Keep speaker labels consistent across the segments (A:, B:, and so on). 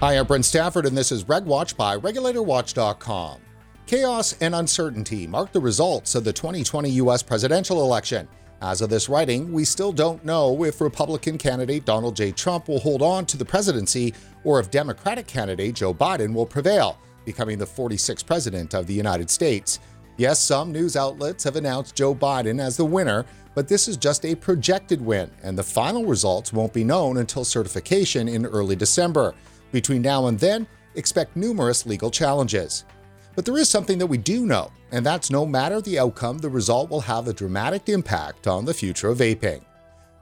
A: Hi, I'm Brent Stafford, and this is RegWatch by RegulatorWatch.com. Chaos and uncertainty mark the results of the 2020 U.S. presidential election. As of this writing, we still don't know if Republican candidate Donald J. Trump will hold on to the presidency or if Democratic candidate Joe Biden will prevail, becoming the 46th president of the United States. Yes, some news outlets have announced Joe Biden as the winner, but this is just a projected win, and the final results won't be known until certification in early December. Between now and then, expect numerous legal challenges. But there is something that we do know, and that's no matter the outcome, the result will have a dramatic impact on the future of vaping.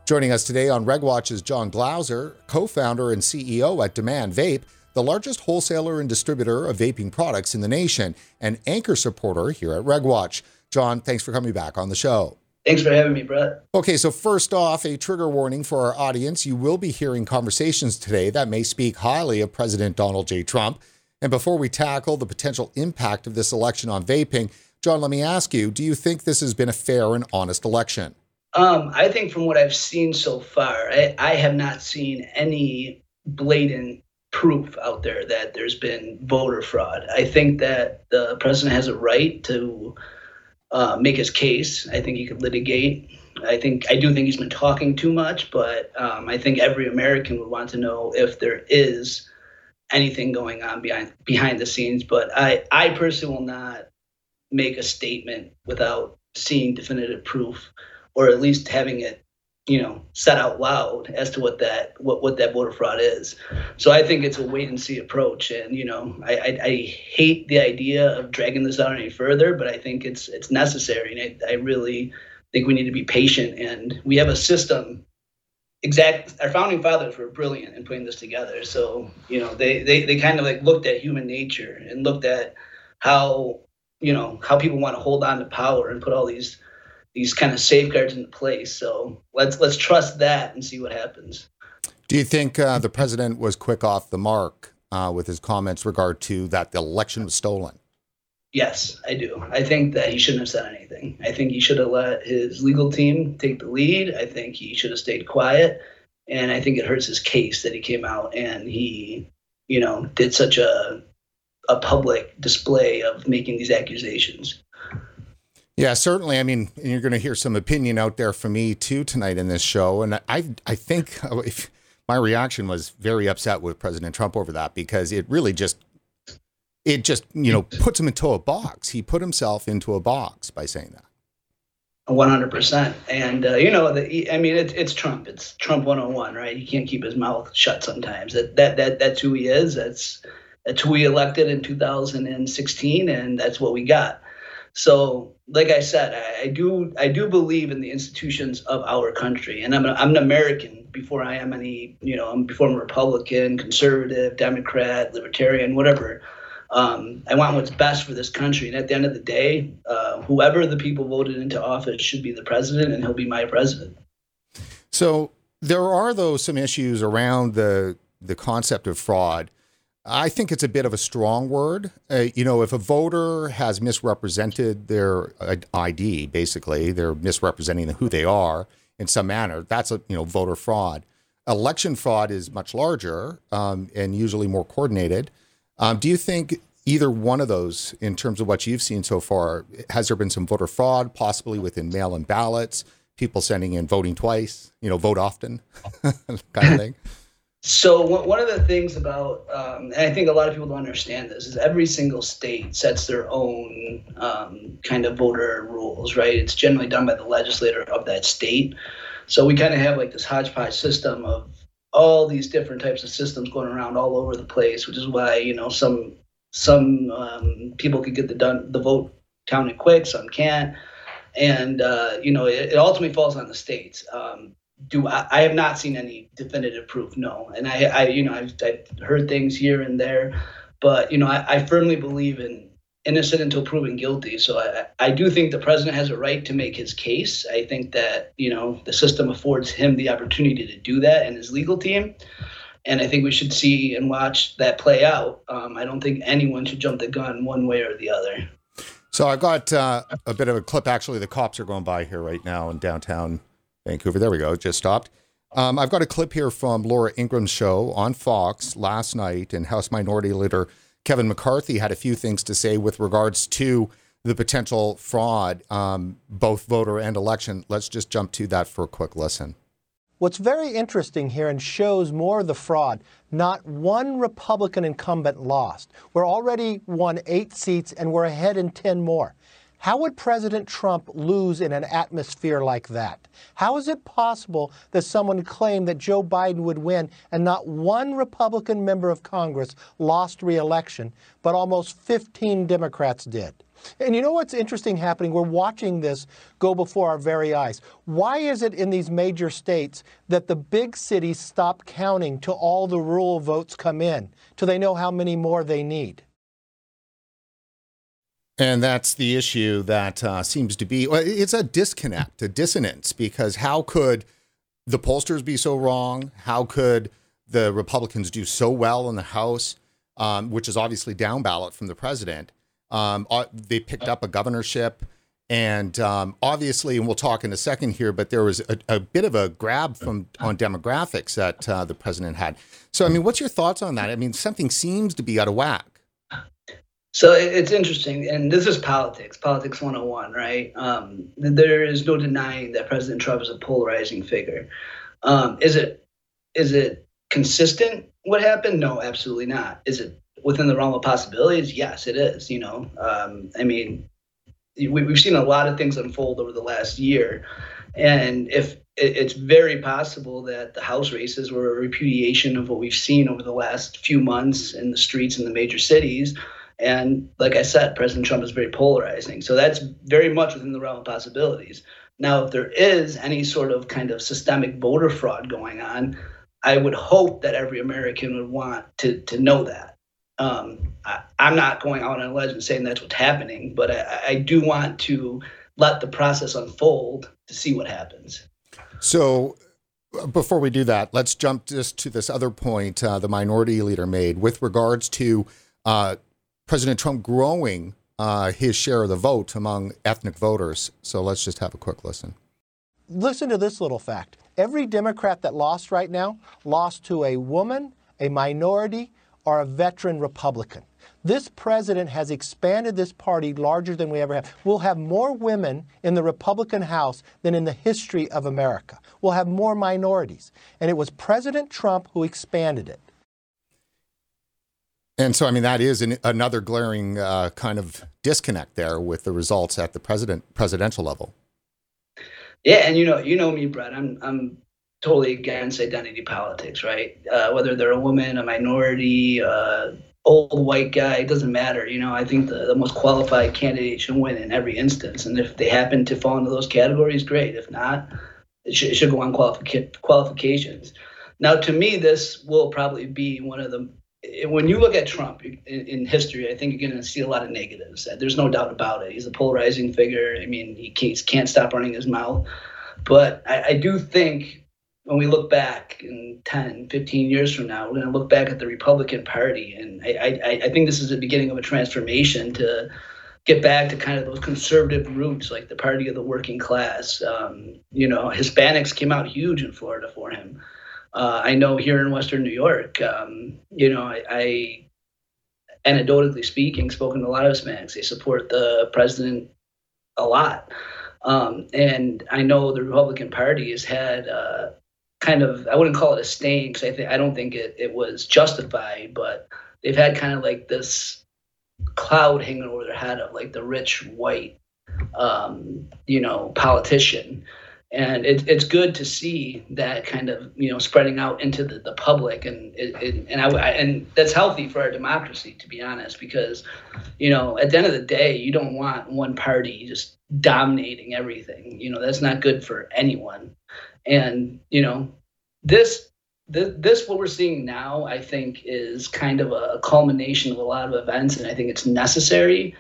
A: Joining us today on RegWatch is John Glauser, co founder and CEO at Demand Vape, the largest wholesaler and distributor of vaping products in the nation, and anchor supporter here at RegWatch. John, thanks for coming back on the show.
B: Thanks for having me, Brett.
A: Okay, so first off, a trigger warning for our audience. You will be hearing conversations today that may speak highly of President Donald J. Trump. And before we tackle the potential impact of this election on vaping, John, let me ask you do you think this has been a fair and honest election?
B: Um, I think from what I've seen so far, I, I have not seen any blatant proof out there that there's been voter fraud. I think that the president has a right to uh, make his case. I think he could litigate. I think I do think he's been talking too much, but um, I think every American would want to know if there is anything going on behind behind the scenes. But I I personally will not make a statement without seeing definitive proof, or at least having it you know said out loud as to what that what, what that voter fraud is. So i think it's a wait and see approach and you know I, I, I hate the idea of dragging this out any further but i think it's it's necessary and I, I really think we need to be patient and we have a system. Exact our founding fathers were brilliant in putting this together so you know they they, they kind of like looked at human nature and looked at how you know how people want to hold on to power and put all these these kind of safeguards into place. So let's let's trust that and see what happens.
A: Do you think uh, the president was quick off the mark uh, with his comments regard to that the election was stolen?
B: Yes, I do. I think that he shouldn't have said anything. I think he should have let his legal team take the lead. I think he should have stayed quiet. And I think it hurts his case that he came out and he, you know, did such a a public display of making these accusations.
A: Yeah, certainly. I mean, you're going to hear some opinion out there from me too tonight in this show, and I I think if, my reaction was very upset with President Trump over that because it really just it just you know puts him into a box. He put himself into a box by saying that.
B: One hundred percent, and uh, you know, the, I mean, it's it's Trump. It's Trump one on oh one, right? He can't keep his mouth shut sometimes. That that that that's who he is. That's that's who we elected in 2016, and that's what we got. So, like I said, I, I, do I do believe in the institutions of our country, and I'm, a, I'm an American before I am any you know I'm before I'm Republican, conservative, Democrat, Libertarian, whatever. Um, I want what's best for this country, and at the end of the day, uh, whoever the people voted into office should be the president, and he'll be my president.
A: So there are though some issues around the the concept of fraud I think it's a bit of a strong word. Uh, you know, if a voter has misrepresented their uh, ID, basically, they're misrepresenting who they are in some manner. That's a you know voter fraud. Election fraud is much larger um, and usually more coordinated. Um, do you think either one of those, in terms of what you've seen so far, has there been some voter fraud, possibly within mail-in ballots, people sending in voting twice, you know, vote often, kind of thing?
B: So one of the things about, um, and I think a lot of people don't understand this, is every single state sets their own um, kind of voter rules, right? It's generally done by the legislator of that state. So we kind of have like this hodgepodge system of all these different types of systems going around all over the place, which is why you know some some um, people could get the done the vote counted quick, some can't, and uh, you know it, it, ultimately falls on the states. Um, do I, I, have not seen any definitive proof no. And i, I you know I've, I've, heard things here and there but you know I, I, firmly believe in innocent until proven guilty. So I, I do think the president has a right to make his case. I think that you know the system affords him the opportunity to do that and his legal team. And i think we should see and watch that play out. Um, i don't think anyone should jump the gun one way or the other.
A: So i've got uh, a bit of a clip. Actually the cops are going by here right now in downtown Vancouver. There we go. Just stopped. Um, I've got a clip here from Laura Ingraham's show on Fox last night, and House Minority Leader Kevin McCarthy had a few things to say with regards to the potential fraud, um, both voter and election. Let's just jump to that for a quick listen.
C: What's very interesting here and shows more of the fraud, not one Republican incumbent lost. We're already won eight seats and we're ahead in 10 more. How would President Trump lose in an atmosphere like that? How is it possible that someone claimed that Joe Biden would win and not one Republican member of Congress lost reelection, but almost 15 Democrats did? And you know what's interesting happening? We're watching this go before our very eyes. Why is it in these major states that the big cities stop counting till all the rural votes come in, till they know how many more they need?
A: And that's the issue that uh, seems to be it's a disconnect, a dissonance, because how could the pollsters be so wrong? How could the Republicans do so well in the House, um, which is obviously down ballot from the president? Um, uh, they picked up a governorship. And um, obviously, and we'll talk in a second here, but there was a, a bit of a grab from on demographics that uh, the president had. So, I mean, what's your thoughts on that? I mean, something seems to be out of whack.
B: So it's interesting, and this is politics, politics 101, right? Um, there is no denying that President Trump is a polarizing figure. Um, is it is it consistent? What happened? No, absolutely not. Is it within the realm of possibilities? Yes, it is. You know, um, I mean, we, we've seen a lot of things unfold over the last year, and if it's very possible that the House races were a repudiation of what we've seen over the last few months in the streets in the major cities and like I said, President Trump is very polarizing. So that's very much within the realm of possibilities. Now, if there is any sort of kind of systemic voter fraud going on, I would hope that every American would want to, to know that. Um, I, am not going out on a ledge and saying that's what's happening, but I, I do want to let the process unfold to see what happens.
A: So, uh, before we do that, let's jump just to this other point uh, the minority leader made with regards to uh, President Trump growing uh, his share of the vote among ethnic voters. So let's just have a quick listen.
C: Listen to this little fact. Every Democrat that lost right now lost to a woman, a minority, or a veteran Republican. This president has expanded this party larger than we ever have. We'll have more women in the Republican House than in the history of America. We'll have more minorities. And it was President Trump who expanded it.
A: And so, I mean, that is an, another glaring uh, kind of disconnect there with the results at the president presidential level.
B: Yeah, and you know, you know me, Brett. I'm I'm totally against identity politics, right? Uh, whether they're a woman, a minority, uh, old white guy, it doesn't matter. You know, I think the, the most qualified candidate should win in every instance, and if they happen to fall into those categories, great. If not, it should, it should go on qualific- qualifications. Now, to me, this will probably be one of the when you look at Trump in, history, I think you're going to see a lot of negatives. There's no doubt about it. He's a polarizing figure. I mean, he can't, can't stop running his mouth. But I, I, do think when we look back in 10, 15 years from now, we're going to look back at the Republican Party. And I, I, I think this is the beginning of a transformation to get back to kind of those conservative roots, like the party of the working class. Um, you know, Hispanics came out huge in Florida for him. Uh, I know here in Western New York, um, you know, I, I, anecdotally speaking, spoken to a lot of Hispanics. They support the president a lot. Um, and I know the Republican Party has had uh, kind of, I wouldn't call it a stain because I, th- I don't think it, it was justified, but they've had kind of like this cloud hanging over their head of like the rich white, um, you know, politician and it, it's good to see that kind of you know spreading out into the, the public. And it, it, and I, I, and that's healthy for our democracy to be honest because you know at the end of the day you don't want one party just dominating everything. You know that's not good for anyone. And you know this this, this what we're seeing now i think is kind of a culmination of a lot of events. And i think it's necessary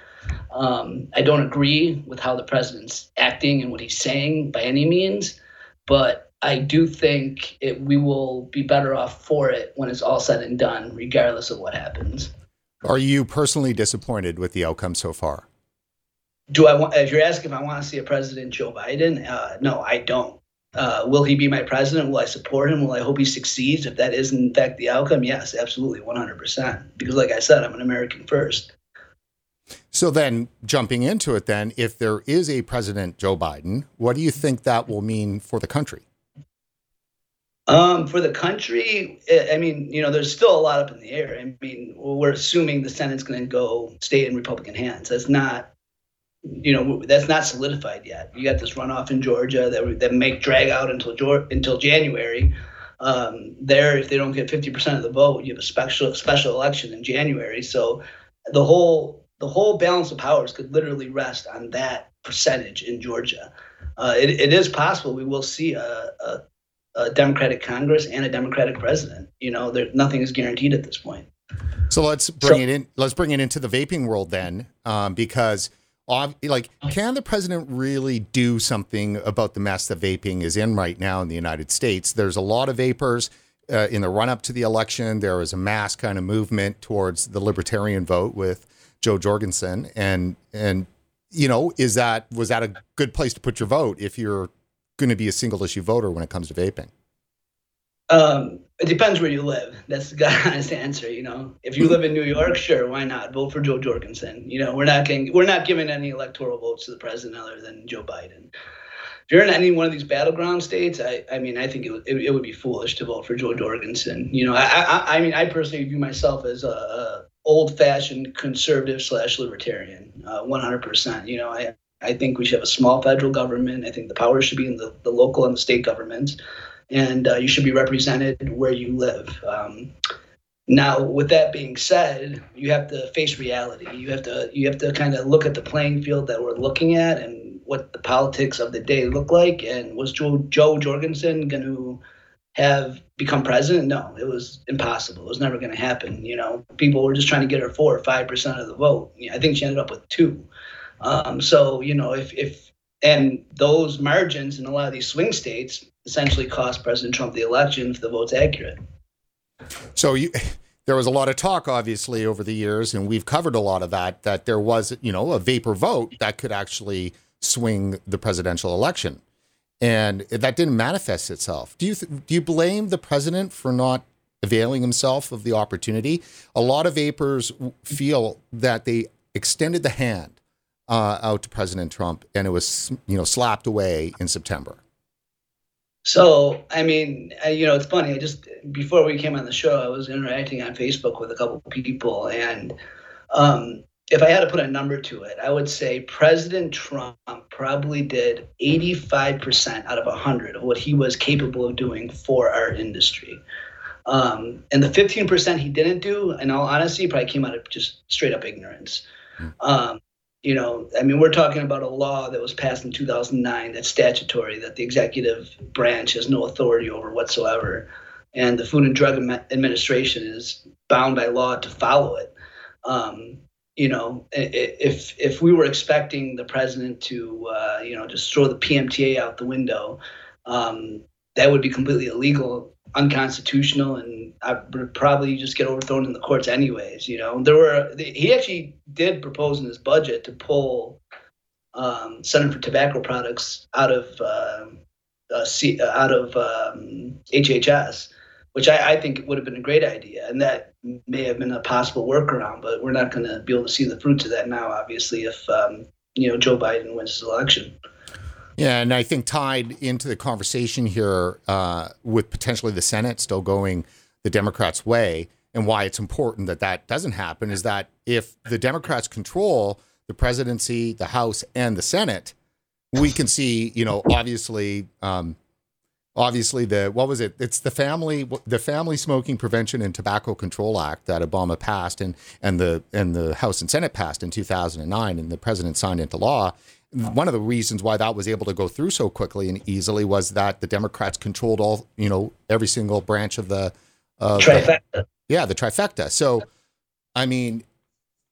B: um, I don't agree with how the president's acting and what he's saying by any means, but I do think it, we will be better off for it when it's all said and done, regardless of what happens.
A: Are you personally disappointed with the outcome so far?
B: Do I want? If you're asking if I want to see a President Joe Biden, uh, no, I don't. Uh, will he be my president? Will I support him? Will I hope he succeeds? If that is in fact the outcome, yes, absolutely, 100%. Because, like I said, I'm an American first.
A: So then, jumping into it, then, if there is a President Joe Biden, what do you think that will mean for the country?
B: Um, for the country, I mean, you know, there's still a lot up in the air. I mean, we're assuming the Senate's going to go stay in Republican hands. That's not, you know, that's not solidified yet. You got this runoff in Georgia that that may drag out until until January. Um, there, if they don't get 50% of the vote, you have a special special election in January. So the whole the whole balance of powers could literally rest on that percentage in Georgia. Uh, it, it is possible we will see a, a a Democratic Congress and a Democratic president. You know, there nothing is guaranteed at this point.
A: So let's bring so, it in. Let's bring it into the vaping world then, um, because like, can the president really do something about the mess that vaping is in right now in the United States? There's a lot of vapors. Uh, in the run up to the election, there was a mass kind of movement towards the libertarian vote with Jo Jorgensen, and and you know, is that was that a good place to put your vote if you're going to be a single issue voter when it comes to vaping?
B: Um, it depends where you live. That's the honest answer. You know, if you live in New York, sure, why not vote for Jo Jorgensen? You know, we're not getting, we're not giving any electoral votes to the president other than Joe Biden. If you're in any one of these battleground states, I, I mean, I think it, would, it, it would be foolish to vote for Jo Jorgensen. You know, I, I, I mean, I personally view myself as a, a old-fashioned conservative slash libertarian, uh, 100%. You know, I, I think we should have a small federal government. I think the power should be in the, the local and the state governments, and uh, you should be represented where you live. Um, now, with that being said, you have to face reality. You have to you have to kind of look at the playing field that we're looking at and what the politics of the day look like. And was Joe, Jo Jorgensen going to have become president? No, it was impossible. It was never going to happen. You know, people were just trying to get her four or five percent of the vote. I think she ended up with two. Um, so you know, if if and those margins in a lot of these swing states essentially cost President Trump the election if the vote's accurate.
A: So you. There was a lot of talk, obviously, over the years, and we've covered a lot of that. That there was, you know, a vapor vote that could actually swing the presidential election, and that didn't manifest itself. Do you th- do you blame the president for not availing himself of the opportunity? A lot of vapors feel that they extended the hand uh, out to President Trump, and it was you know slapped away in September.
B: So I mean, I, you know, it's funny. I just before we came on the show, I was interacting on Facebook with a couple people, and um, if I had to put a number to it, I would say President Trump probably did 85% out of 100 of what he was capable of doing for our industry. Um, and the 15% he didn't do, in all honesty, probably came out of just straight up ignorance. Hmm. Um, you know, I mean, we're talking about a law that was passed in 2009 that's statutory, that the executive branch has no authority over whatsoever. And the Food and Drug Administration is bound by law to follow it. Um, you know, if if we were expecting the president to, uh, you know, just throw the PMTA out the window, um, that would be completely illegal unconstitutional and I would probably just get overthrown in the courts anyways. You know, there were he actually did propose in his budget to pull um, Center for Tobacco Products out of uh, uh, C, out of um, HHS, which I, I, think would have been a great idea, and that may have been a possible workaround. But we're not going to be able to see the fruits of that now, obviously, if um, you know Joe Biden wins his election.
A: Yeah, and I think tied into the conversation here uh, with potentially the Senate still going the Democrats' way, and why it's important that that doesn't happen is that if the Democrats control the presidency, the House, and the Senate, we can see, you know, obviously, um, obviously the what was it? It's the family the Family Smoking Prevention and Tobacco Control Act that Obama passed and and the and the House and Senate passed in 2009, and the president signed into law one of the reasons why that was able to go through so quickly and easily was that the Democrats controlled all, you know, every single branch of the
B: uh, trifecta.
A: The, yeah, the trifecta. So, I mean,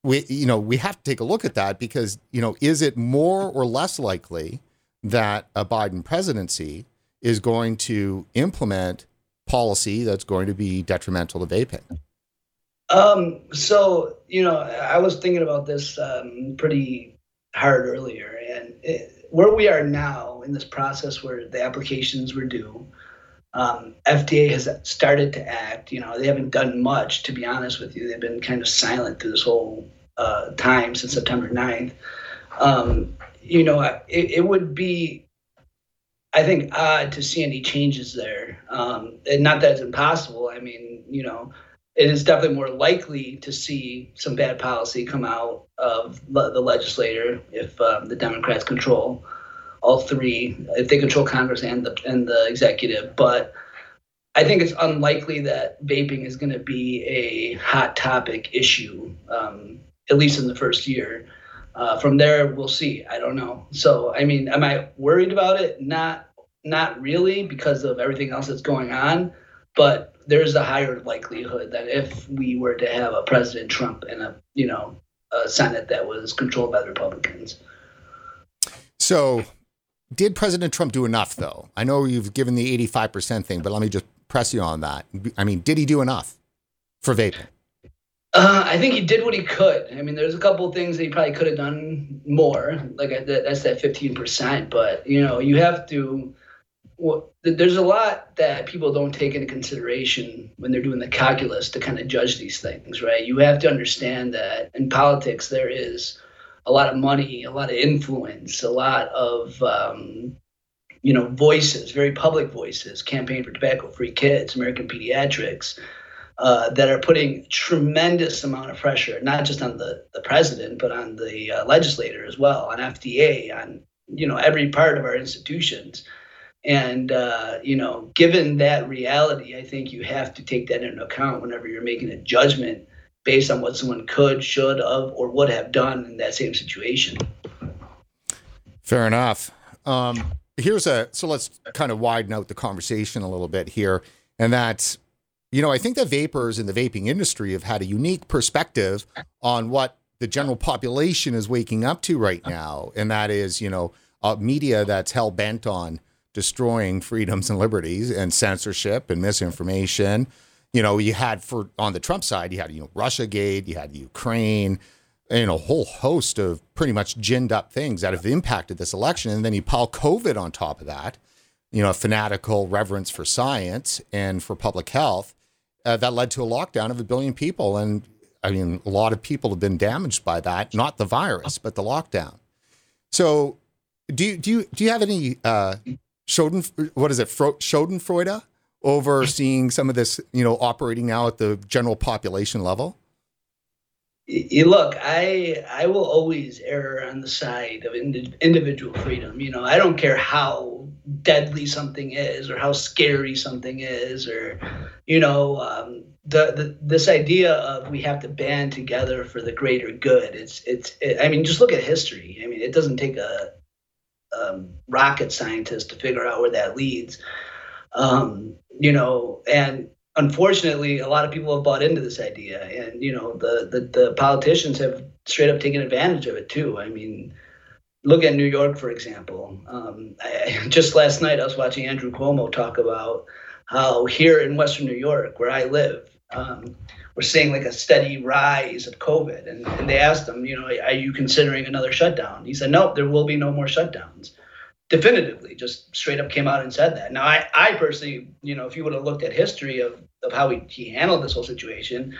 A: we, you know, we have to take a look at that because, you know, is it more or less likely that a Biden presidency is going to implement policy that's going to be detrimental to vaping?
B: Um, so, you know, I was thinking about this um, pretty hard earlier, and it, where we are now in this process where the applications were due. Um, FDA has started to act. You know, they haven't done much, to be honest with you. They've been kind of silent through this whole uh, time since September 9th. Um, you know, it, it, would be, I think, odd to see any changes there. Um, and not that it's impossible. I mean, you know, it is definitely more likely to see some bad policy come out of the legislator if um, the Democrats control all three, if they control Congress and the and the executive. But I think it's unlikely that vaping is going to be a hot topic issue, um, at least in the first year. Uh, from there, we'll see. I don't know. So, I mean, am I worried about it? Not, not really, because of everything else that's going on. But there's a higher likelihood that if we were to have a President Trump and a, you know, a Senate that was controlled by the Republicans.
A: So, did President Trump do enough, though? I know you've given the 85% thing, but let me just press you on that. I mean, did he do enough for vaping?
B: Uh, I think he did what he could. I mean, there's a couple things that he probably could have done more. Like that's that 15%. But you know, you have to. Well, there's a lot that people don't take into consideration when they're doing the calculus to kind of judge these things, right? You have to understand that in politics there is a lot of money, a lot of influence, a lot of um, you know voices, very public voices, campaign for tobacco-free kids, American Pediatrics, uh, that are putting tremendous amount of pressure, not just on the the president, but on the uh, legislator as well, on FDA, on you know every part of our institutions. And uh, you know, given that reality, I think you have to take that into account whenever you're making a judgment based on what someone could, should have, or would have done in that same situation.
A: Fair enough. Um, here's a so let's kind of widen out the conversation a little bit here, and that's you know I think that vapors in the vaping industry have had a unique perspective on what the general population is waking up to right now, and that is you know a media that's hell bent on destroying freedoms and liberties and censorship and misinformation. You know, you had for on the Trump side, you had, you know, Russia Gate, you had Ukraine, and a whole host of pretty much ginned up things that have impacted this election. And then you pile COVID on top of that, you know, a fanatical reverence for science and for public health uh, that led to a lockdown of a billion people. And I mean, a lot of people have been damaged by that, not the virus, but the lockdown. So, do you, do you, do you have any, uh, Schoden, what is it, Schadenfreude overseeing some of this, you know, operating now at the general population level?
B: You look, I I will always err on the side of ind- individual freedom. You know, I don't care how deadly something is or how scary something is, or you know, um, the, the this idea of we have to band together for the greater good. It's it's. It, I mean, just look at history. I mean, it doesn't take a um, rocket scientist to figure out where that leads. Um, you know, and unfortunately, a lot of people have bought into this idea, and you know, the the, the politicians have straight up taken advantage of it too. I mean, look at New York, for example. Um, I, just last night, I was watching Andrew Cuomo talk about how here in Western New York, where I live, um, we're seeing like a steady rise of COVID. And, and they asked him, you know, are you considering another shutdown? He said, no, there will be no more shutdowns definitively just straight up came out and said that. Now, I, I personally, you know, if you would have looked at history of, of how he, he handled this whole situation,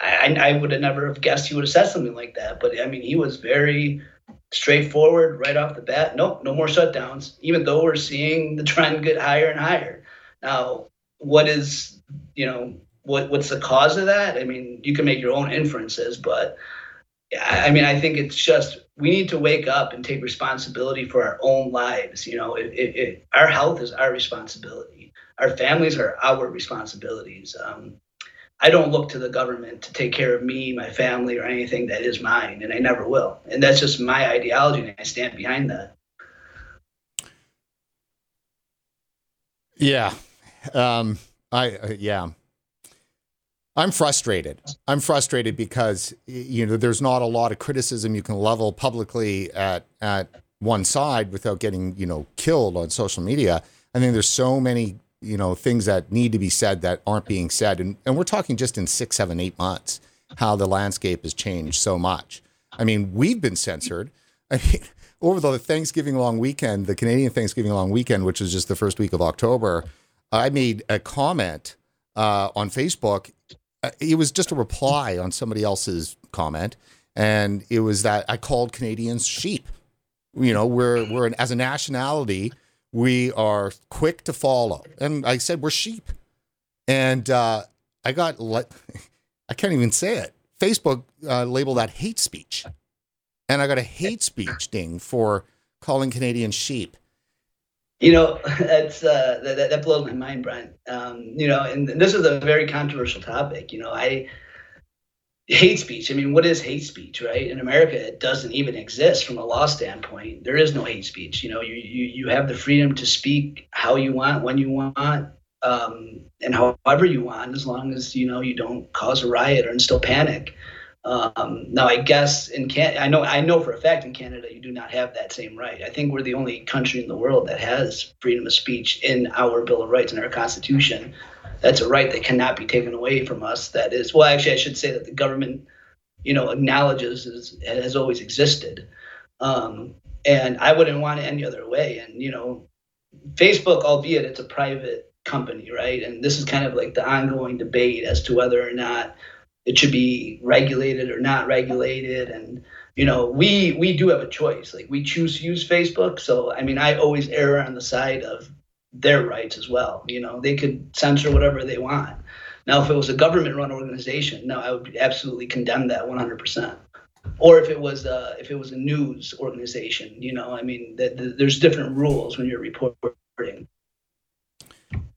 B: I, I would have never have guessed he would have said something like that. But I mean, he was very straightforward right off the bat. Nope, no more shutdowns, even though we're seeing the trend get higher and higher. Now, what is, you know, what what's the cause of that? I mean, you can make your own inferences, but I mean, I think it's just we need to wake up and take responsibility for our own lives. You know, it, it, it, our health is our responsibility. Our families are our responsibilities. Um, I don't look to the government to take care of me, my family, or anything that is mine, and I never will. And that's just my ideology, and I stand behind that.
A: Yeah, um, I uh, yeah. I'm frustrated. I'm frustrated because you know there's not a lot of criticism you can level publicly at at one side without getting you know killed on social media. I think there's so many you know things that need to be said that aren't being said, and and we're talking just in six, seven, eight months how the landscape has changed so much. I mean, we've been censored. I mean, over the Thanksgiving long weekend, the Canadian Thanksgiving long weekend, which was just the first week of October, I made a comment uh, on Facebook. Uh, it was just a reply on somebody else's comment, and it was that I called Canadians sheep. You know, we're we're an, as a nationality, we are quick to follow, and I said we're sheep, and uh, I got le- I can't even say it. Facebook uh, labeled that hate speech, and I got a hate speech ding for calling Canadians sheep.
B: You know, that's uh, that, that blows my mind, Brian. Um, you know, and this is a very controversial topic. You know, I hate speech. I mean, what is hate speech, right? In America, it doesn't even exist from a law standpoint. There is no hate speech. You know, you you, you have the freedom to speak how you want, when you want, um, and however you want, as long as you know you don't cause a riot or instill panic. Um, now, I guess in Can I know I know for a fact in Canada you do not have that same right. I think we're the only country in the world that has freedom of speech in our Bill of Rights and our Constitution. That's a right that cannot be taken away from us. That is, well, actually, I should say that the government, you know, acknowledges is, has always existed, um, and I wouldn't want it any other way. And you know, Facebook, albeit it's a private company, right? And this is kind of like the ongoing debate as to whether or not it should be regulated or not regulated and you know we we do have a choice like we choose to use facebook so i mean i always err on the side of their rights as well. You know they could censor whatever they want. Now if it was a government run organization no i would absolutely condemn that 100% or if it was a, if it was a news organization you know i mean there's different rules when you're reporting.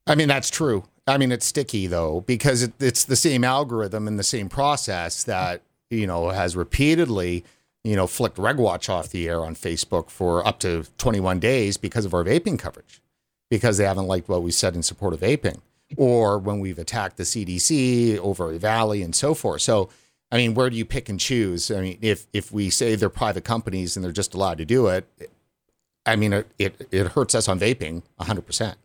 A: I mean, that's true. I mean, it's sticky though because it, it's the same algorithm and the same process that you know has repeatedly you know flicked RegWatch off the air on Facebook for up to 21 days because of our vaping coverage, because they haven't liked what we said in support of vaping, or when we've attacked the CDC over EVALI and so forth. So. I mean, where do you pick and choose? I mean, if if we say they're private companies and they're just allowed to do it, I mean, it it, it hurts us on vaping 100 percent.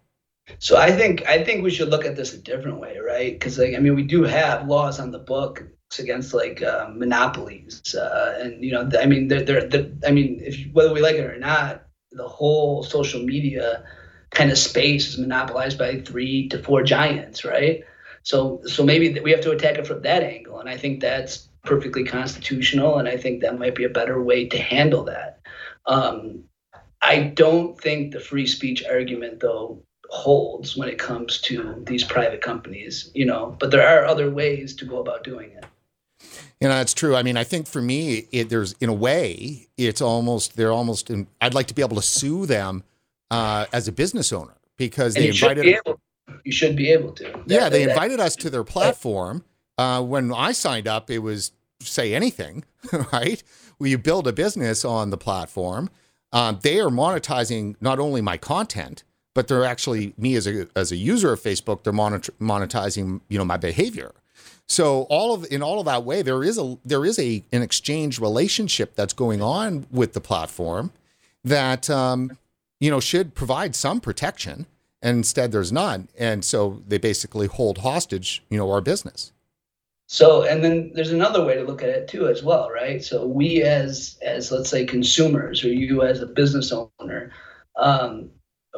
B: So I think I think we should look at this a different way, right? Because like I mean, we do have laws on the book against like uh, monopolies, uh, and you know, I mean, they're, they're, they're, I mean, if whether we like it or not, the whole social media kind of space is monopolized by three to four giants, right? So so maybe we have to attack it from that angle, and I think that's perfectly constitutional, and I think that might be a better way to handle that. Um, I don't think the free speech argument, though, holds when it comes to these private companies, you know, but there are other ways to go about doing it.
A: You know, that's true. I mean, I think for me, it, there's in a way, it's almost they're almost. In, I'd like to be able to sue them uh, as a business owner because and they invited.
B: Able, you should be able to.
A: That, yeah, they that, invited us to their platform. Uh, when I signed up, it was say anything, right? Well, you build a business on the platform. Um, they are monetizing not only my content, but they're actually me as a as a user of Facebook, they're monetizing you know my behavior. So all of in all of that way, there is a there is a an exchange relationship that's going on with the platform that um, you know should provide some protection. And instead, there's none, and so they basically hold hostage, you know, our business.
B: So, and then there's another way to look at it too, as well, right? So we as as let's say consumers, or you as a business owner, um,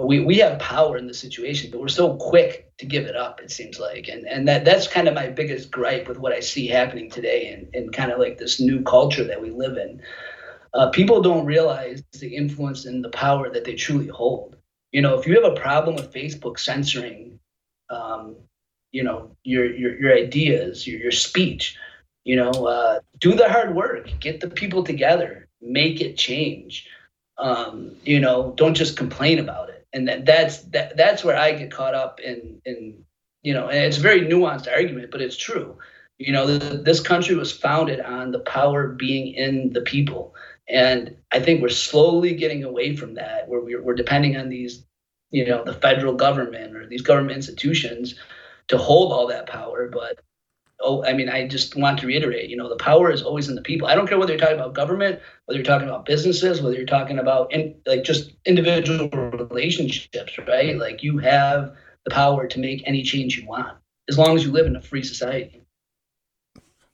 B: we, we have power in the situation, but we're so quick to give it up, it seems like. And and that that's kind of my biggest gripe with what I see happening today and, and kind of like this new culture that we live in. Uh, people don't realize the influence and the power that they truly hold. You know, if you have a problem with Facebook censoring, um, you know, your, your, your ideas, your, your speech, you know, uh, do the hard work, get the people together, make it change. Um, you know, don't just complain about it and that, that's that, that's where I get caught up in in you know, and it's a very nuanced argument, but it's true. You know, the, this country was founded on the power being in the people, and I think we're slowly getting away from that, where we're, we're depending on these, you know, the federal government or these government institutions to hold all that power, but oh, I mean, I just want to reiterate, you know, the power is always in the people. I don't care whether you're talking about government, whether you're talking about businesses, whether you're talking about in, like just individual relationships, right? Like you have the power to make any change you want as long as you live in a free society.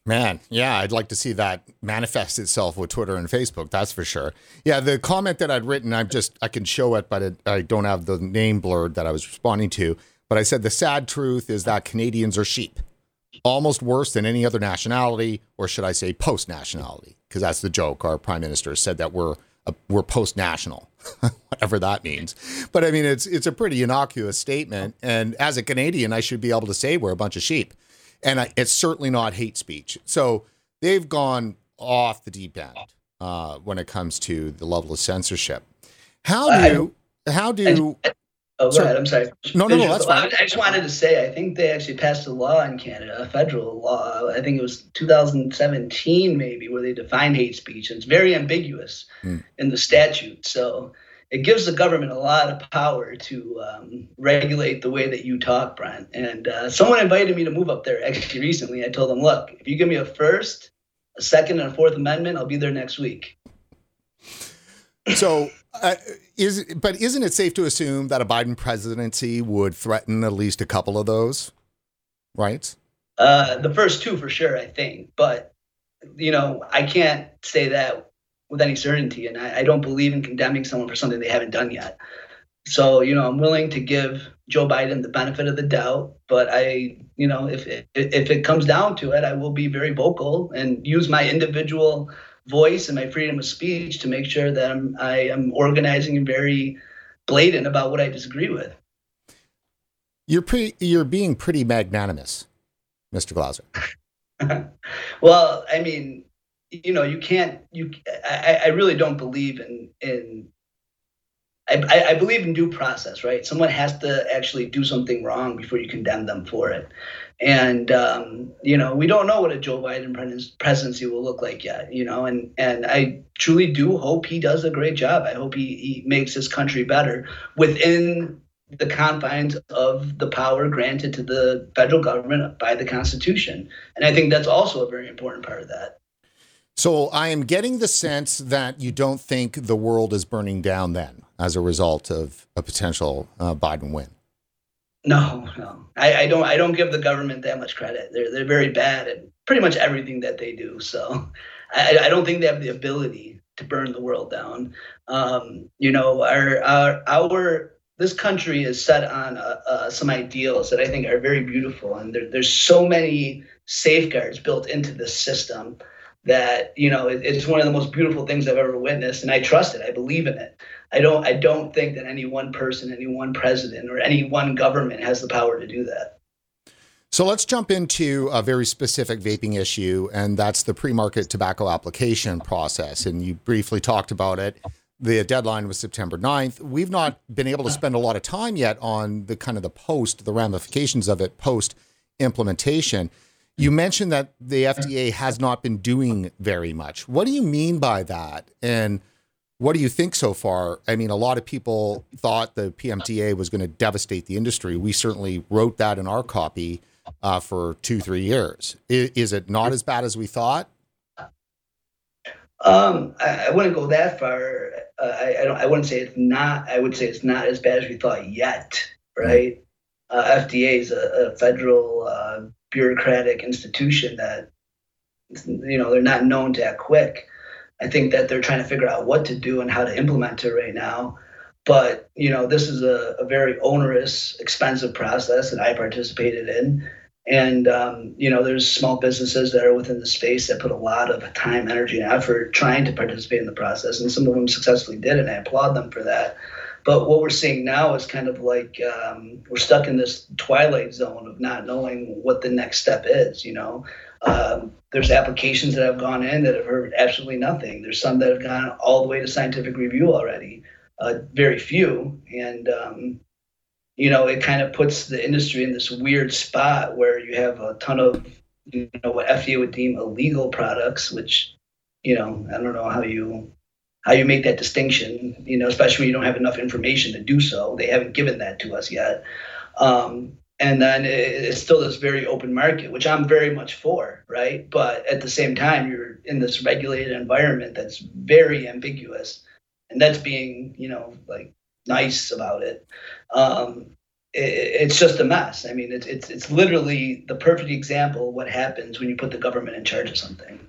A: Man, yeah, I'd like to see that manifest itself with Twitter and Facebook. That's for sure. Yeah, the comment that I'd written, I'm just I can show it, but it, I don't have the name blurred that I was responding to. But I said the sad truth is that Canadians are sheep, almost worse than any other nationality, or should I say post nationality? Because that's the joke. Our prime minister said that we're a, we're post national, whatever that means. But I mean, it's it's a pretty innocuous statement, and as a Canadian, I should be able to say we're a bunch of sheep and I, it's certainly not hate speech. So they've gone off the deep end uh, when it comes to the level of censorship. How do I, how do?
B: I, oh, go ahead. I'm sorry.
A: No, no, no. That's fine.
B: I just wanted to say, I think they actually passed a law in Canada, a federal law. I think it was 2017, maybe, where they defined hate speech, and it's very ambiguous hmm. in the statute. So it gives the government a lot of power to um, regulate the way that you talk, Brent. And uh, someone invited me to move up there actually recently. I told them, look, if you give me a first, a second, and a fourth amendment, I'll be there next week.
A: So, uh, is but isn't it safe to assume that a Biden presidency would threaten at least a couple of those rights?
B: Uh, the first two for sure, I think. But you know, I can't say that with any certainty. And I, I don't believe in condemning someone for something they haven't done yet. So, you know, I'm willing to give Joe Biden the benefit of the doubt, but I, you know, if if it comes down to it, I will be very vocal and use my individual voice and my freedom of speech to make sure that I'm I am organizing and very blatant about what I disagree with.
A: You're pretty you're being pretty magnanimous, Mr. Glauser.
B: well, I mean, you know, you can't. You, I, I really don't believe in in. I, I believe in due process, right? Someone has to actually do something wrong before you condemn them for it. And um, you know, we don't know what a Joe Biden presidency will look like yet. You know, and and I truly do hope he does a great job. I hope he, he makes this country better within the confines of the power granted to the federal government by the Constitution. And I think that's also a very important part of that.
A: So I am getting the sense that you don't think the world is burning down then as a result of a potential uh, Biden win.
B: No, no, I, I, don't. I don't give the government that much credit. They're they're very bad at pretty much everything that they do. So I, I don't think they have the ability to burn the world down. Um, you know, our our our this country is set on uh, uh, some ideals that I think are very beautiful, and there, there's so many safeguards built into this system that you know it, it's one of the most beautiful things I've ever witnessed, and I trust it. I believe in it. I don't. I don't think that any one person, any one president, or any one government has the power to do that.
A: So let's jump into a very specific vaping issue, and that's the pre-market tobacco application process. And you briefly talked about it. The deadline was September 9th. We've not been able to spend a lot of time yet on the kind of the post, the ramifications of it post implementation. You mentioned that the FDA has not been doing very much. What do you mean by that? And what do you think so far? I mean, a lot of people thought the PMTA was going to devastate the industry. We certainly wrote that in our copy uh, for two, three years. Is, is, it not as bad as we thought?
B: Um, I, I, wouldn't go that far. Uh, I, I, don't. I wouldn't say it's not. I would say it's not as bad as we thought yet. Right? Uh, FDA is a, a federal uh, bureaucratic institution that you know they're not known to act quick. I think that they're trying to figure out what to do and how to implement it right now. But you know, this is a, a very onerous, expensive process that I participated in. And um, you know, there's small businesses that are within the space that put a lot of time, energy, and effort trying to participate in the process, and some of them successfully did, and I applaud them for that. But what we're seeing now is kind of like um, we're stuck in this twilight zone of not knowing what the next step is. You know, um, there's applications that have gone in that have heard absolutely nothing. There's some that have gone all the way to scientific review already. Uh, very few, and um, you know, it kind of puts the industry in this weird spot where you have a ton of you know what FDA would deem illegal products, which you know I don't know how you how you make that distinction, you know, especially when you don't have enough information to do so. They haven't given that to us yet. Um, and then it's still this very open market, which I'm very much for, right? But at the same time, you're in this regulated environment that's very ambiguous, and that's being, you know, like nice about it. Um, it's just a mess. I mean, it's it's it's literally the perfect example what happens when you put the government in charge of something.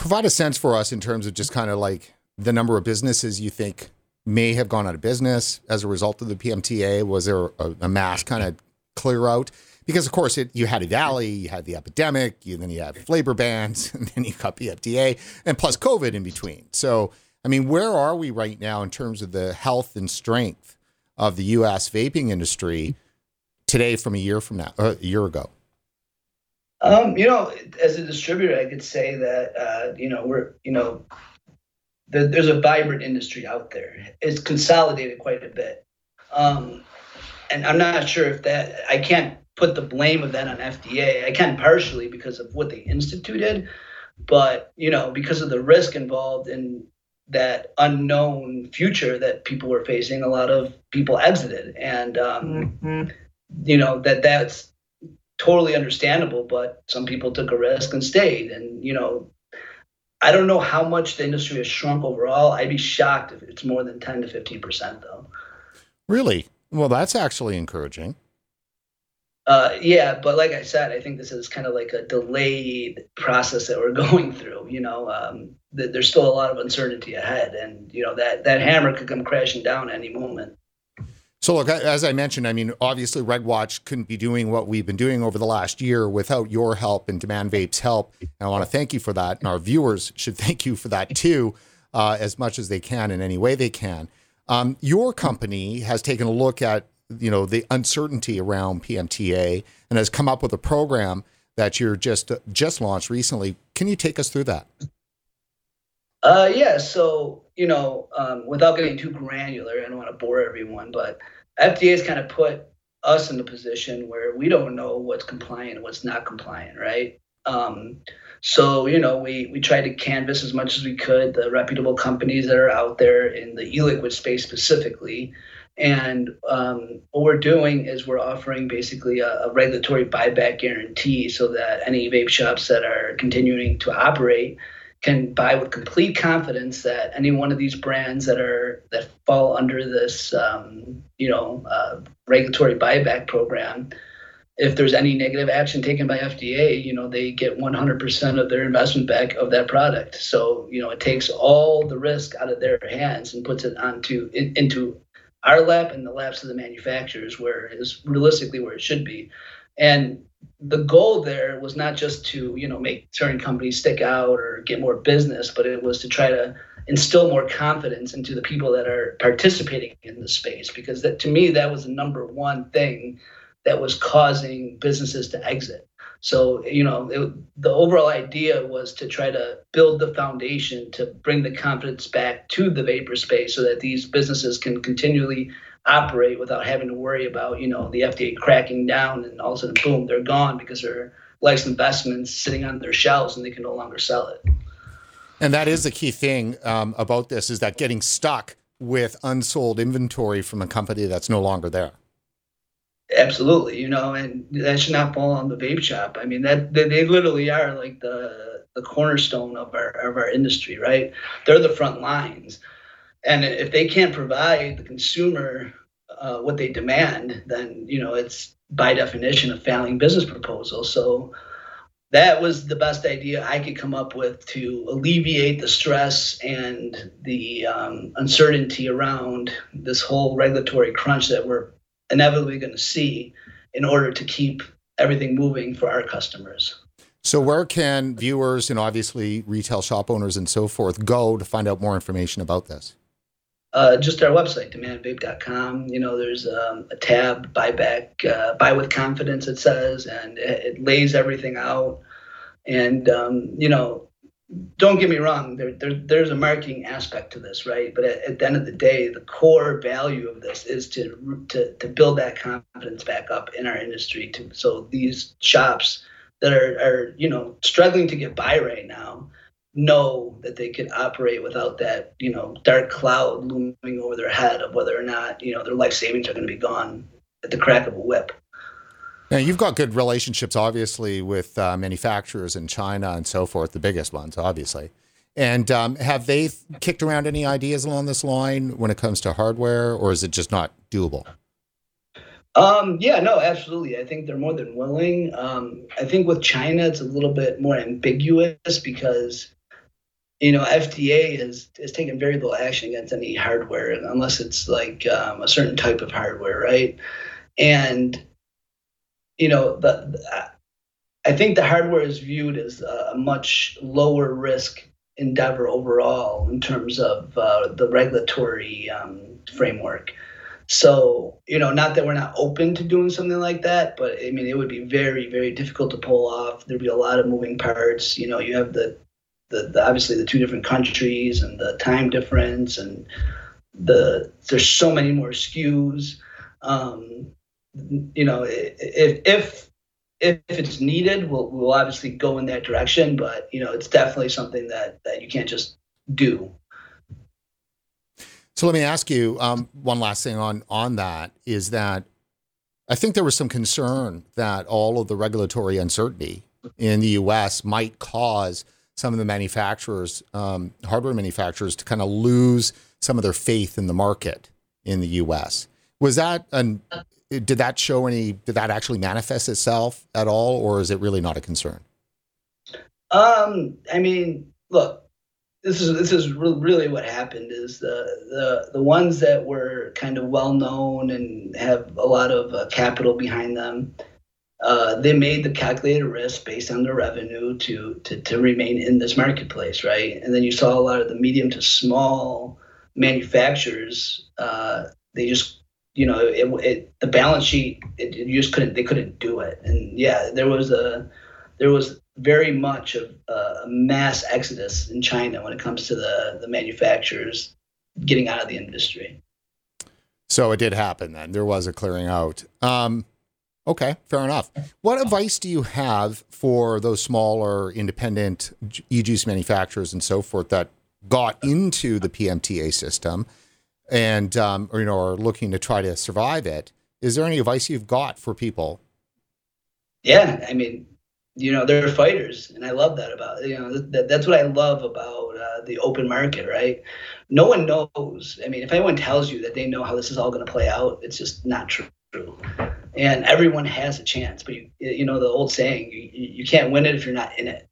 A: Provide a sense for us in terms of just kind of like the number of businesses you think may have gone out of business as a result of the PMTA. Was there a, a mass kind of clear out? Because of course, it, you had EVALI, you had the epidemic, you, then you had flavor bans, and then you got the FDA, and plus COVID in between. So I mean, where are we right now in terms of the health and strength of the U.S. vaping industry today from a year from now, uh, a year ago?
B: Um, you know, as a distributor, I could say that uh, you know we're you know the, there's a vibrant industry out there. It's consolidated quite a bit, um, and I'm not sure if that I can't put the blame of that on FDA. I can partially because of what they instituted, but you know because of the risk involved in that unknown future that people were facing, a lot of people exited, and um, mm-hmm. you know that that's totally understandable. But some people took a risk and stayed, and you know, I don't know how much the industry has shrunk overall. I'd be shocked if it's more than ten to fifteen percent, though.
A: Really? Well, that's actually encouraging.
B: Uh, yeah, but like I said, I think this is kind of like a delayed process that we're going through. You know, um, th- there's still a lot of uncertainty ahead, and you know that that hammer could come crashing down any moment.
A: So, look, as I mentioned, I mean, obviously, RegWatch couldn't be doing what we've been doing over the last year without your help and Demand Vape's help. And I want to thank you for that. And our viewers should thank you for that too, uh, as much as they can in any way they can. Um, your company has taken a look at you know the uncertainty around PMTA and has come up with a program that you're just just launched recently. Can you take us through that?
B: Uh, yeah. So you know, um, without getting too granular, I don't want to bore everyone, but FDA has kind of put us in a position where we don't know what's compliant and what's not compliant, right? Um, so you know, we we tried to canvas as much as we could the reputable companies that are out there in the e-liquid space specifically and um, what we're doing is we're offering basically a, a, regulatory buyback guarantee so that any vape shops that are continuing to operate can buy with complete confidence that any one of these brands that are that fall under this um, you know uh, regulatory buyback program if there's any negative action taken by FDA, you know, they get 100% of their investment back of that product. So, you know, it takes all the risk out of their hands and puts it onto in, into our lap and the laps of the manufacturers where is realistically where it should be and the goal there was not just to you know make certain companies stick out or get more business but it was to try to instill more confidence into the people that are participating in the space because that to me that was the number one thing that was causing businesses to exit. So, you know, it, the overall idea was to try to build the foundation to bring the confidence back to the vapor space so that these businesses can continually operate without having to worry about, you know, the FDA cracking down and all of a sudden, boom, they're gone because their life's investments sitting on their shelves and they can no longer sell it.
A: And that is the key thing um, about this is that getting stuck with unsold inventory from a company that's no longer there.
B: Absolutely, you know, and that should not fall on the vape shop. I mean, that they, they literally are like the the cornerstone of our of our industry, right? They're the front lines, and if they can't provide the consumer uh, what they demand, then you know it's by definition a failing business proposal. So that was the best idea I could come up with to alleviate the stress and the um, uncertainty around this whole regulatory crunch that we're inevitably going to see in order to keep everything moving for our customers.
A: So, where can viewers and obviously retail shop owners and so forth go to find out more information about this?
B: Uh, just our website, demandvape.com. You know, there's um, a tab, buyback, uh, buy with confidence, it says, and it, it lays everything out. And, um, you know, don't get me wrong, there, there, there's a marketing aspect to this, right? But at, at, the end of the day, the core value of this is to, to, to build that confidence back up in our industry. To, so these shops that are, are, you know, struggling to get by right now know that they could operate without that, you know, dark cloud looming over their head of whether or not, you know, their life savings are going to be gone at the crack of a whip.
A: Now, you've got good relationships, obviously, with uh, manufacturers in China and so forth, the biggest ones, obviously. And um, have they kicked around any ideas along this line when it comes to hardware, or is it just not doable?
B: Um, yeah, no, absolutely. I think they're more than willing. Um, I think with China, it's a little bit more ambiguous because, you know, FDA has, has taken very little action against any hardware unless it's like um, a certain type of hardware, right? And, you know, the, the I think the hardware is viewed as a much lower risk endeavor overall in terms of uh, the regulatory um, framework. So, you know, not that we're not open to doing something like that, but I mean, it would be very, very difficult to pull off. There'd be a lot of moving parts. You know, you have the, the, the obviously the two different countries and the time difference, and the there's so many more SKUs. Um, you know, if if if, it's needed, we'll, we'll obviously go in that direction. But you know, it's definitely something that that you can't just do.
A: So let me ask you um, one last thing on on that is that I think there was some concern that all of the regulatory uncertainty in the U.S. might cause some of the manufacturers, um, hardware manufacturers, to kind of lose some of their faith in the market in the U.S. Was that an did that show any did that actually manifest itself at all or is it really not a concern
B: um i mean look this is this is really what happened is the the the ones that were kind of well known and have a lot of uh, capital behind them uh, they made the calculated risk based on their revenue to, to to remain in this marketplace right and then you saw a lot of the medium to small manufacturers uh, they just you know, it, it the balance sheet, it, it, just couldn't, they couldn't do it. And yeah, there was a, there was very much of a mass exodus in China when it comes to the the manufacturers getting out of the industry.
A: So it did happen then. There was a clearing out. Um, okay, fair enough. What advice do you have for those smaller independent e-juice manufacturers and so forth that got into the PMTA system? and um, or, you know are looking to try to survive it. Is there any advice you've got for people?
B: Yeah, I mean, you know, they're fighters, and I love that about you know that, that's what I love about uh, the open market, right? No one knows. I mean, if anyone tells you that they know how this is all going to play out, it's just not true. And everyone has a chance, but you you know the old saying, you, you can't win it if you're not in it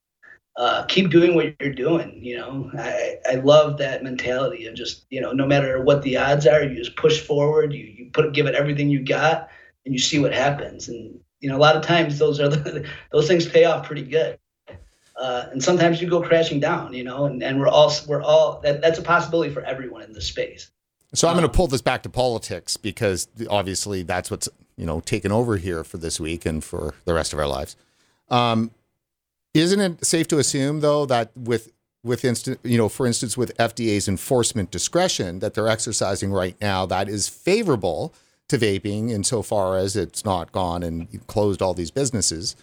B: uh, keep doing what you're doing. You know, I, I love that mentality of just, you know, no matter what the odds are, you just push forward, you, you put, give it everything you got and you see what happens. And, you know, a lot of times those are the, those things pay off pretty good. Uh, and sometimes you go crashing down, you know, and, and we're all, we're all, that, that's a possibility for everyone in this space.
A: So I'm going to pull this back to politics because obviously that's what's, you know, taken over here for this week and for the rest of our lives. Um, isn't it safe to assume, though, that with with instant, you know, for instance, with FDA's enforcement discretion that they're exercising right now, that is favorable to vaping insofar as it's not gone and closed all these businesses.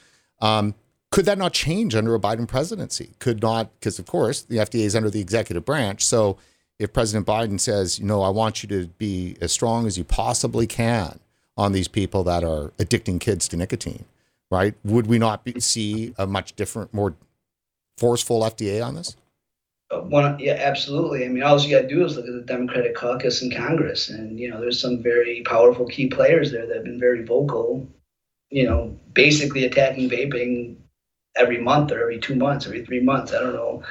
A: Um, could that not change under a Biden presidency? Could not, because of course the FDA is under the executive branch. So if President Biden says, you know, I want you to be as strong as you possibly can on these people that are addicting kids to nicotine, right? Would we not be, see a much different, more forceful FDA on this?
B: Uh, one, yeah, absolutely. I mean, all you got to do is look at the Democratic caucus in Congress, and you know, there's some very powerful key players there that have been very vocal. You know, basically attacking vaping every month or every two months, every three months. I don't know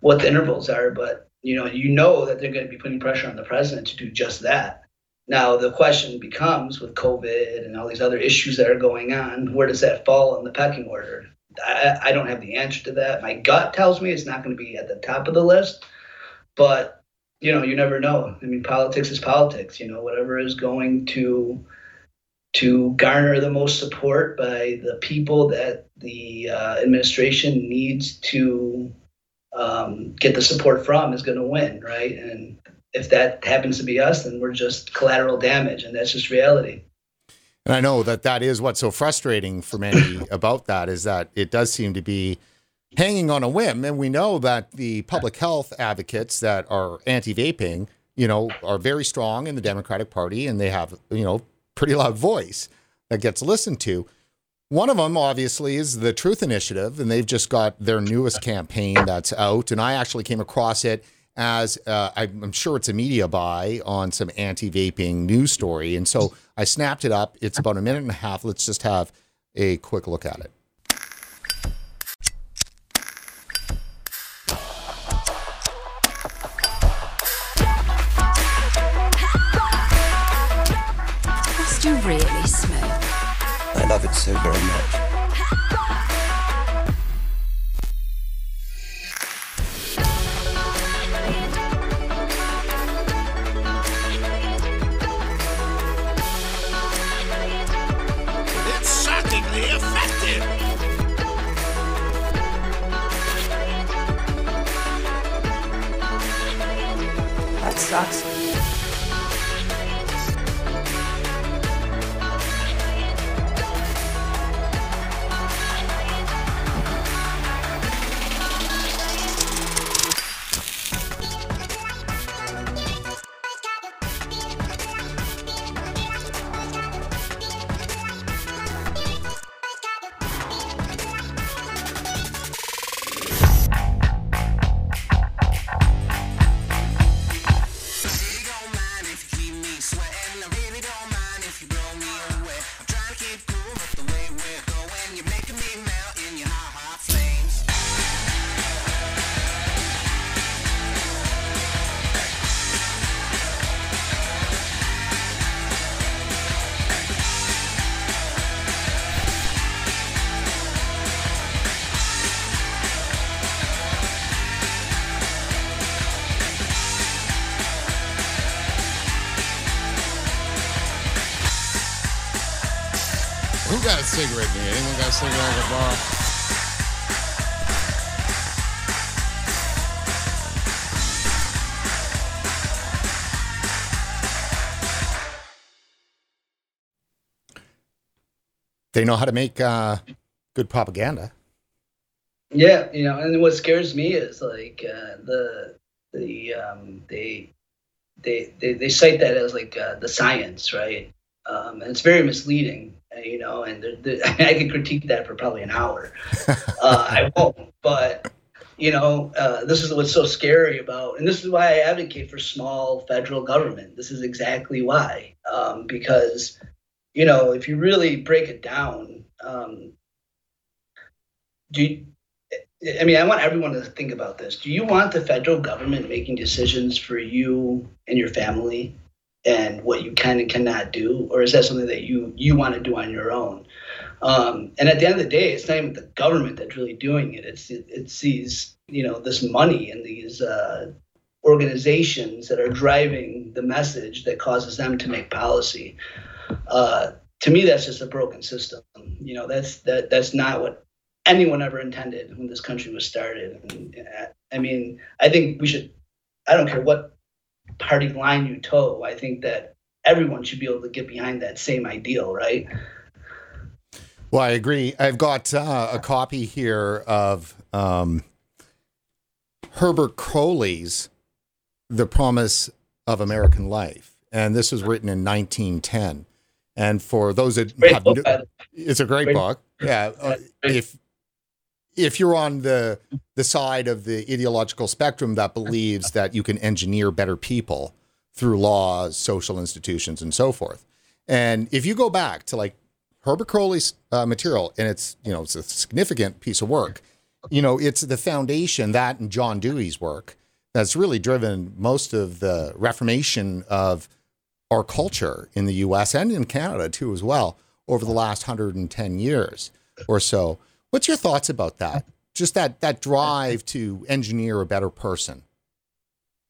B: what the intervals are, but you know, you know that they're going to be putting pressure on the president to do just that. Now, the question becomes with COVID and all these other issues that are going on, where does that fall in the pecking order? I, I don't have the answer to that. My gut tells me it's not going to be at the top of the list, but you know, you never know. I mean, politics is politics. You know, whatever is going to to garner the most support by the people that the uh, administration needs to um, get the support from is going to win, right? And if that happens to be us, then we're just collateral damage, and that's just reality.
A: And I know that that is what's so frustrating for many about that is that it does seem to be hanging on a whim, and we know that the public health advocates that are anti-vaping, you know, are very strong in the Democratic Party, and they have you know pretty loud voice that gets listened to. One of them, obviously, is the Truth Initiative, and they've just got their newest campaign that's out. And I actually came across it as uh, I'm sure it's a media buy on some anti vaping news story. And so I snapped it up. It's about a minute and a half. Let's just have a quick look at it.
D: Must you really smoke?
E: I love it so very much.
F: Cigarette in here? Anyone got a cigarette at the bar?
A: They know how to make uh, good propaganda.
B: Yeah, you know, and what scares me is like uh, the the um, they, they they they cite that as like uh, the science, right? Um, and it's very misleading, you know. And the, the, I could critique that for probably an hour. uh, I won't, but you know, uh, this is what's so scary about, and this is why I advocate for small federal government. This is exactly why, um, because you know, if you really break it down, um, do you, I mean, I want everyone to think about this. Do you want the federal government making decisions for you and your family and what you can and cannot do, or is that something that you you want to do on your own? Um, and at the end of the day, it's not even the government that's really doing it. It's it, it's these you know this money and these uh, organizations that are driving the message that causes them to make policy. Uh, to me, that's just a broken system. You know, that's that that's not what anyone ever intended when this country was started. And, uh, I mean, I think we should. I don't care what party line you toe. I think that everyone should be able to get behind that same ideal, right?
A: Well, I agree. I've got uh, a copy here of um, Herbert Croly's The Promise of American Life. And this was written in 1910. And for those that
B: Great
A: have,
B: book,
A: no- it's a great,
B: Great-
A: book. Yeah. Uh, if if you're on the the side of the ideological spectrum that believes that you can engineer better people through laws, social institutions, and so forth, and if you go back to like Herbert Croly's uh, material, and it's you know it's a significant piece of work, you know it's the foundation that and John Dewey's work that's really driven most of the reformation of our culture in the U.S. and in Canada too as well over the last 110 years or so. What's your thoughts about that? Just that that drive to engineer a better person.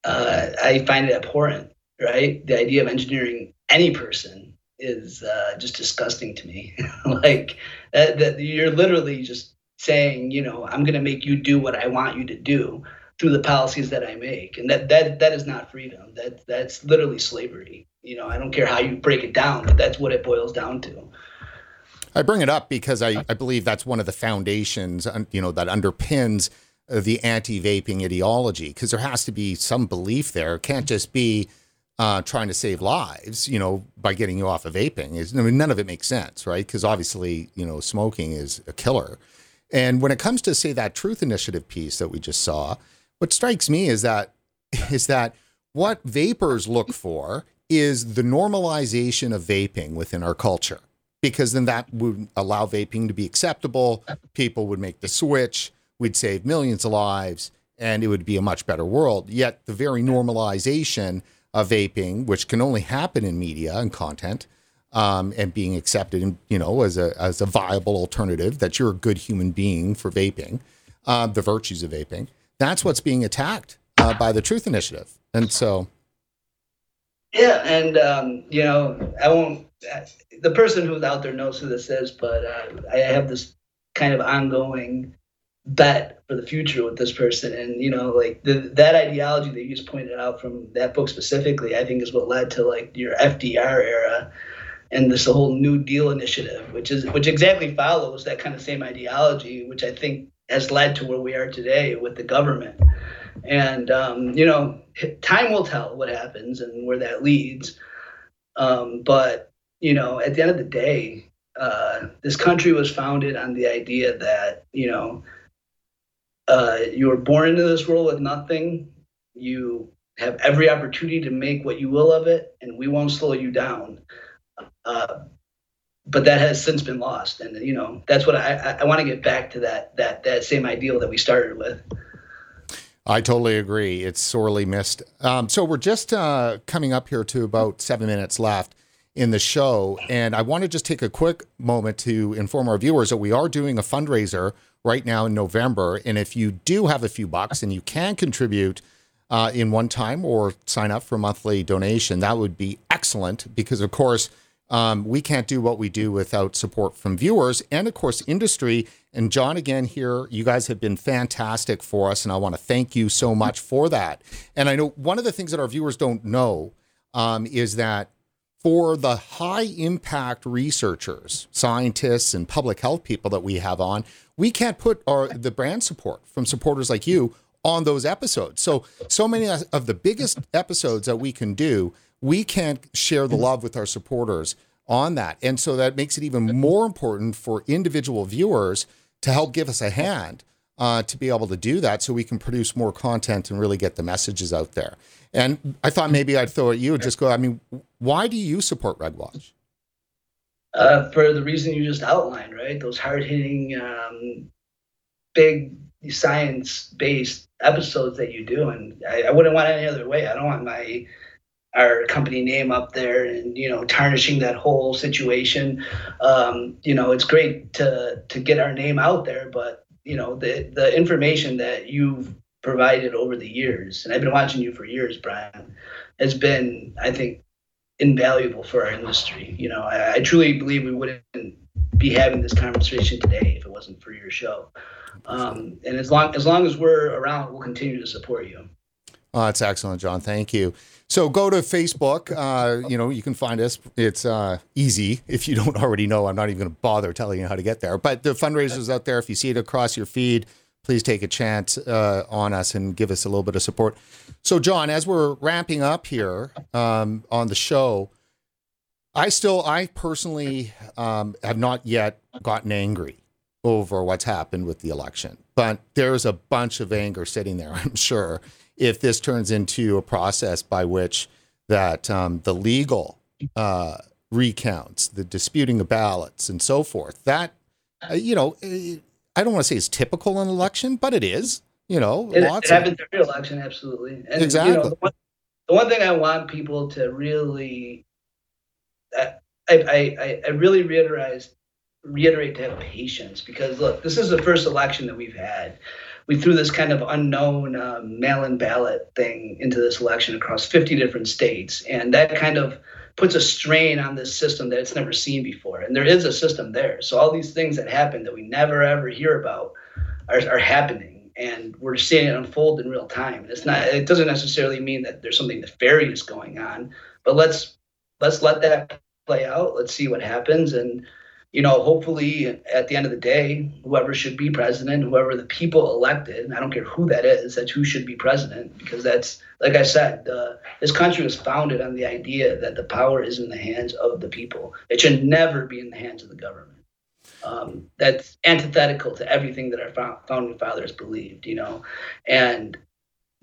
B: uh, I find it abhorrent, right? The idea of engineering any person is uh, just disgusting to me. like that, that you're literally just saying, you know, I'm going to make you do what I want you to do through the policies that I make, and that that that is not freedom. That that's literally slavery. You know, I don't care how you break it down, but that's what it boils down to.
A: I bring it up because I, I believe that's one of the foundations, you know, that underpins the anti-vaping ideology. Because there has to be some belief there. It can't just be uh, trying to save lives, you know, by getting you off of vaping. Is I mean, none of it makes sense, right? Because obviously, you know, smoking is a killer. And when it comes to say that truth initiative piece that we just saw, what strikes me is that is that what vapors look for is the normalization of vaping within our culture because then that would allow vaping to be acceptable. People would make the switch. We'd save millions of lives and it would be a much better world. Yet the very normalization of vaping, which can only happen in media and content, um, and being accepted, in, you know, as a as a viable alternative that you're a good human being for vaping, uh, the virtues of vaping. That's what's being attacked uh, by the Truth Initiative, and so
B: Yeah, and um, you know, I won't. The person who's out there knows who this is, but uh, I have this kind of ongoing bet for the future with this person, and you know, like the, that ideology that you just pointed out from that book specifically, I think is what led to like your FDR era and this whole New Deal initiative, which is which exactly follows that kind of same ideology, which I think has led to where we are today with the government. And um, you know, time will tell what happens and where that leads. Um, but you know, at the end of the day, uh, this country was founded on the idea that you know uh, you were born into this world with nothing. You have every opportunity to make what you will of it, and we won't slow you down. Uh, but that has since been lost, and you know that's what I, I, want to get back to that that that same ideal that we started with.
A: I totally agree. It's sorely missed. Um, so we're just uh, coming up here to about seven minutes left in the show, and I want to just take a quick moment to inform our viewers that we are doing a fundraiser right now in November. And if you do have a few bucks and you can contribute uh, in one time or sign up for a monthly donation, that would be excellent because, of course, um, we can't do what we do without support from viewers and, of course, industry. And John, again, here, you guys have been fantastic for us, and I want to thank you so much for that. And I know one of the things that our viewers don't know um, is that for the high impact researchers, scientists, and public health people that we have on, we can't put our the brand support from supporters like you on those episodes. So, so many of the biggest episodes that we can do, we can't share the love with our supporters on that. And so that makes it even more important for individual viewers to help give us a hand uh, to be able to do that so we can produce more content and really get the messages out there. And I thought maybe I'd throw it at you and just go, I mean, why do you support Red Watch?
B: Uh, for the reason you just outlined, right? Those hard hitting, um, big science based episodes that you do. And I, I wouldn't want it any other way. I don't want my our company name up there and you know tarnishing that whole situation um, you know it's great to to get our name out there but you know the the information that you've provided over the years and i've been watching you for years brent has been i think invaluable for our industry you know i, I truly believe we wouldn't be having this conversation today if it wasn't for your show um, and as long as long as we're around we'll continue to support you
A: Oh, that's excellent, John. Thank you. So go to Facebook. Uh, you know, you can find us. It's uh, easy if you don't already know. I'm not even going to bother telling you how to get there. But the fundraisers out there, if you see it across your feed, please take a chance uh, on us and give us a little bit of support. So, John, as we're ramping up here um, on the show, I still, I personally um, have not yet gotten angry over what's happened with the election, but there's a bunch of anger sitting there, I'm sure if this turns into a process by which that um, the legal uh, recounts, the disputing of ballots, and so forth, that uh, you know, I don't want to say it's typical in an election, but it is. You know,
B: it,
A: lots
B: it
A: of
B: happens every election, absolutely. And,
A: Exactly.
B: You know, the, one, the one thing I want people to really, I, I, I, I really reiterate, reiterate to have patience because look, this is the first election that we've had. We threw this kind of unknown um, mail-in ballot thing into this election across 50 different states, and that kind of puts a strain on this system that it's never seen before. And there is a system there, so all these things that happen that we never ever hear about are, are happening, and we're seeing it unfold in real time. And it's not. It doesn't necessarily mean that there's something nefarious going on, but let's let's let that play out. Let's see what happens, and you know, hopefully at the end of the day, whoever should be president, whoever the people elected, I don't care who that is, that's who should be president because that's, like I said, uh, this country was founded on the idea that the power is in the hands of the people. It should never be in the hands of the government. Um, that's antithetical to everything that our founding fathers believed, you know, and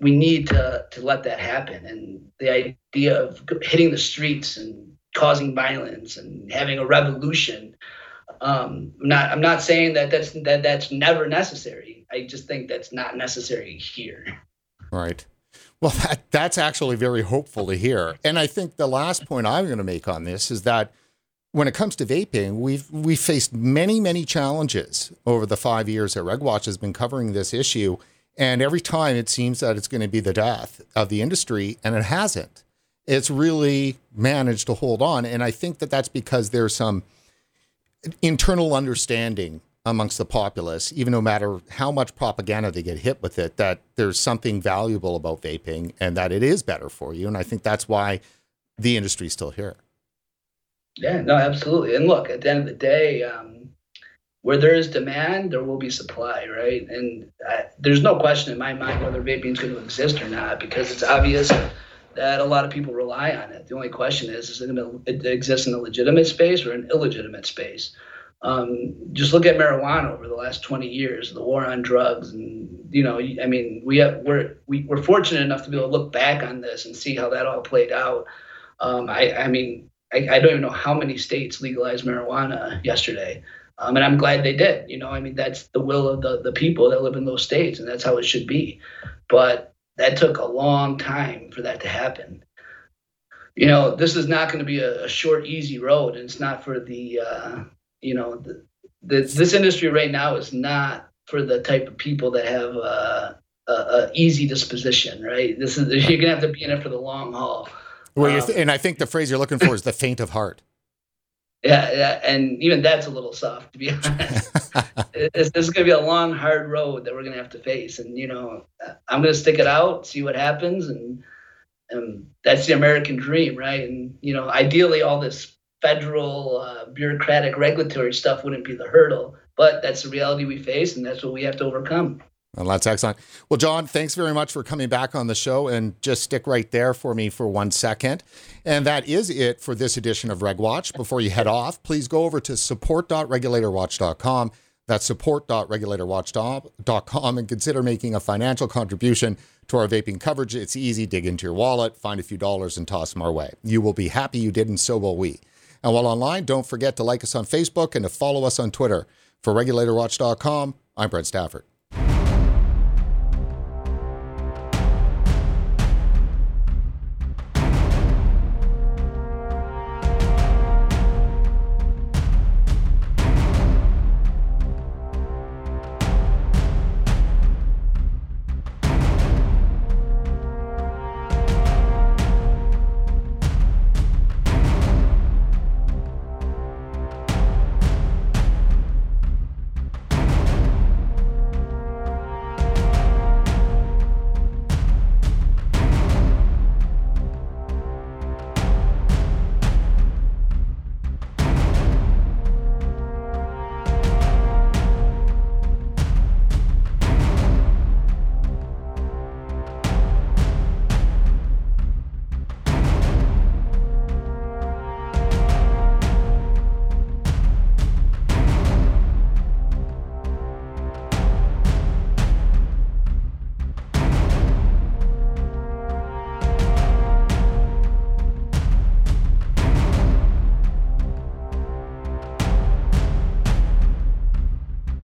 B: we need to to let that happen. And the idea of hitting the streets and causing violence and having a revolution. Um, I'm not I'm not saying that that's that that's never necessary. I just think that's not necessary here.
A: Right. Well, that that's actually very hopeful to hear. And I think the last point I'm going to make on this is that when it comes to vaping, we've we faced many many challenges over the five years that RegWatch has been covering this issue, and every time it seems that it's going to be the death of the industry, and it hasn't it's really managed to hold on. And I think that that's because there's some internal understanding amongst the populace, even no matter how much propaganda they get hit with it, that there's something valuable about vaping and that it is better for you. And I think that's why the industry is still here.
B: Yeah, no, absolutely. And look, at the end of the day, um, where there is demand, there will be supply, right? And I, there's no question in my mind whether vaping is going to exist or not because it's obvious that a lot of people rely on it. The only question is, is it going to exist in a legitimate space or an illegitimate space? Um, just look at marijuana over the last 20 years, the war on drugs, and you know, I mean, we have, we're we, are we are fortunate enough to be able to look back on this and see how that all played out. Um, I, I mean, I, I, don't even know how many states legalized marijuana yesterday, um, and I'm glad they did. You know, I mean, that's the will of the the people that live in those states, and that's how it should be. But that took a long time for that to happen. You know, this is not going to be a, a, short, easy road, and it's not for the, uh, you know, the, the, this industry right now is not for the type of people that have uh, a, a, easy disposition, right? This is you're gonna have to be in it for the long haul.
A: Well, um, and I think the phrase you're looking for is the faint of heart.
B: Yeah, yeah, and even that's a little soft, to be honest. this, this is going to be a long, hard road that we're going to have to face, and you know, I'm going to stick it out, see what happens, and and that's the American dream, right? And you know, ideally, all this federal uh, bureaucratic regulatory stuff wouldn't be the hurdle, but that's the reality we face, and that's what we have to overcome.
A: Well, that's excellent. Well, John, thanks very much for coming back on the show and just stick right there for me for one second. And that is it for this edition of RegWatch. Before you head off, please go over to support.regulatorwatch.com. That's support.regulatorwatch.com and consider making a financial contribution to our vaping coverage. It's easy. Dig into your wallet, find a few dollars, and toss them our way. You will be happy you did, and so will we. And while online, don't forget to like us on Facebook and to follow us on Twitter. For regulatorwatch.com, I'm Brent Stafford.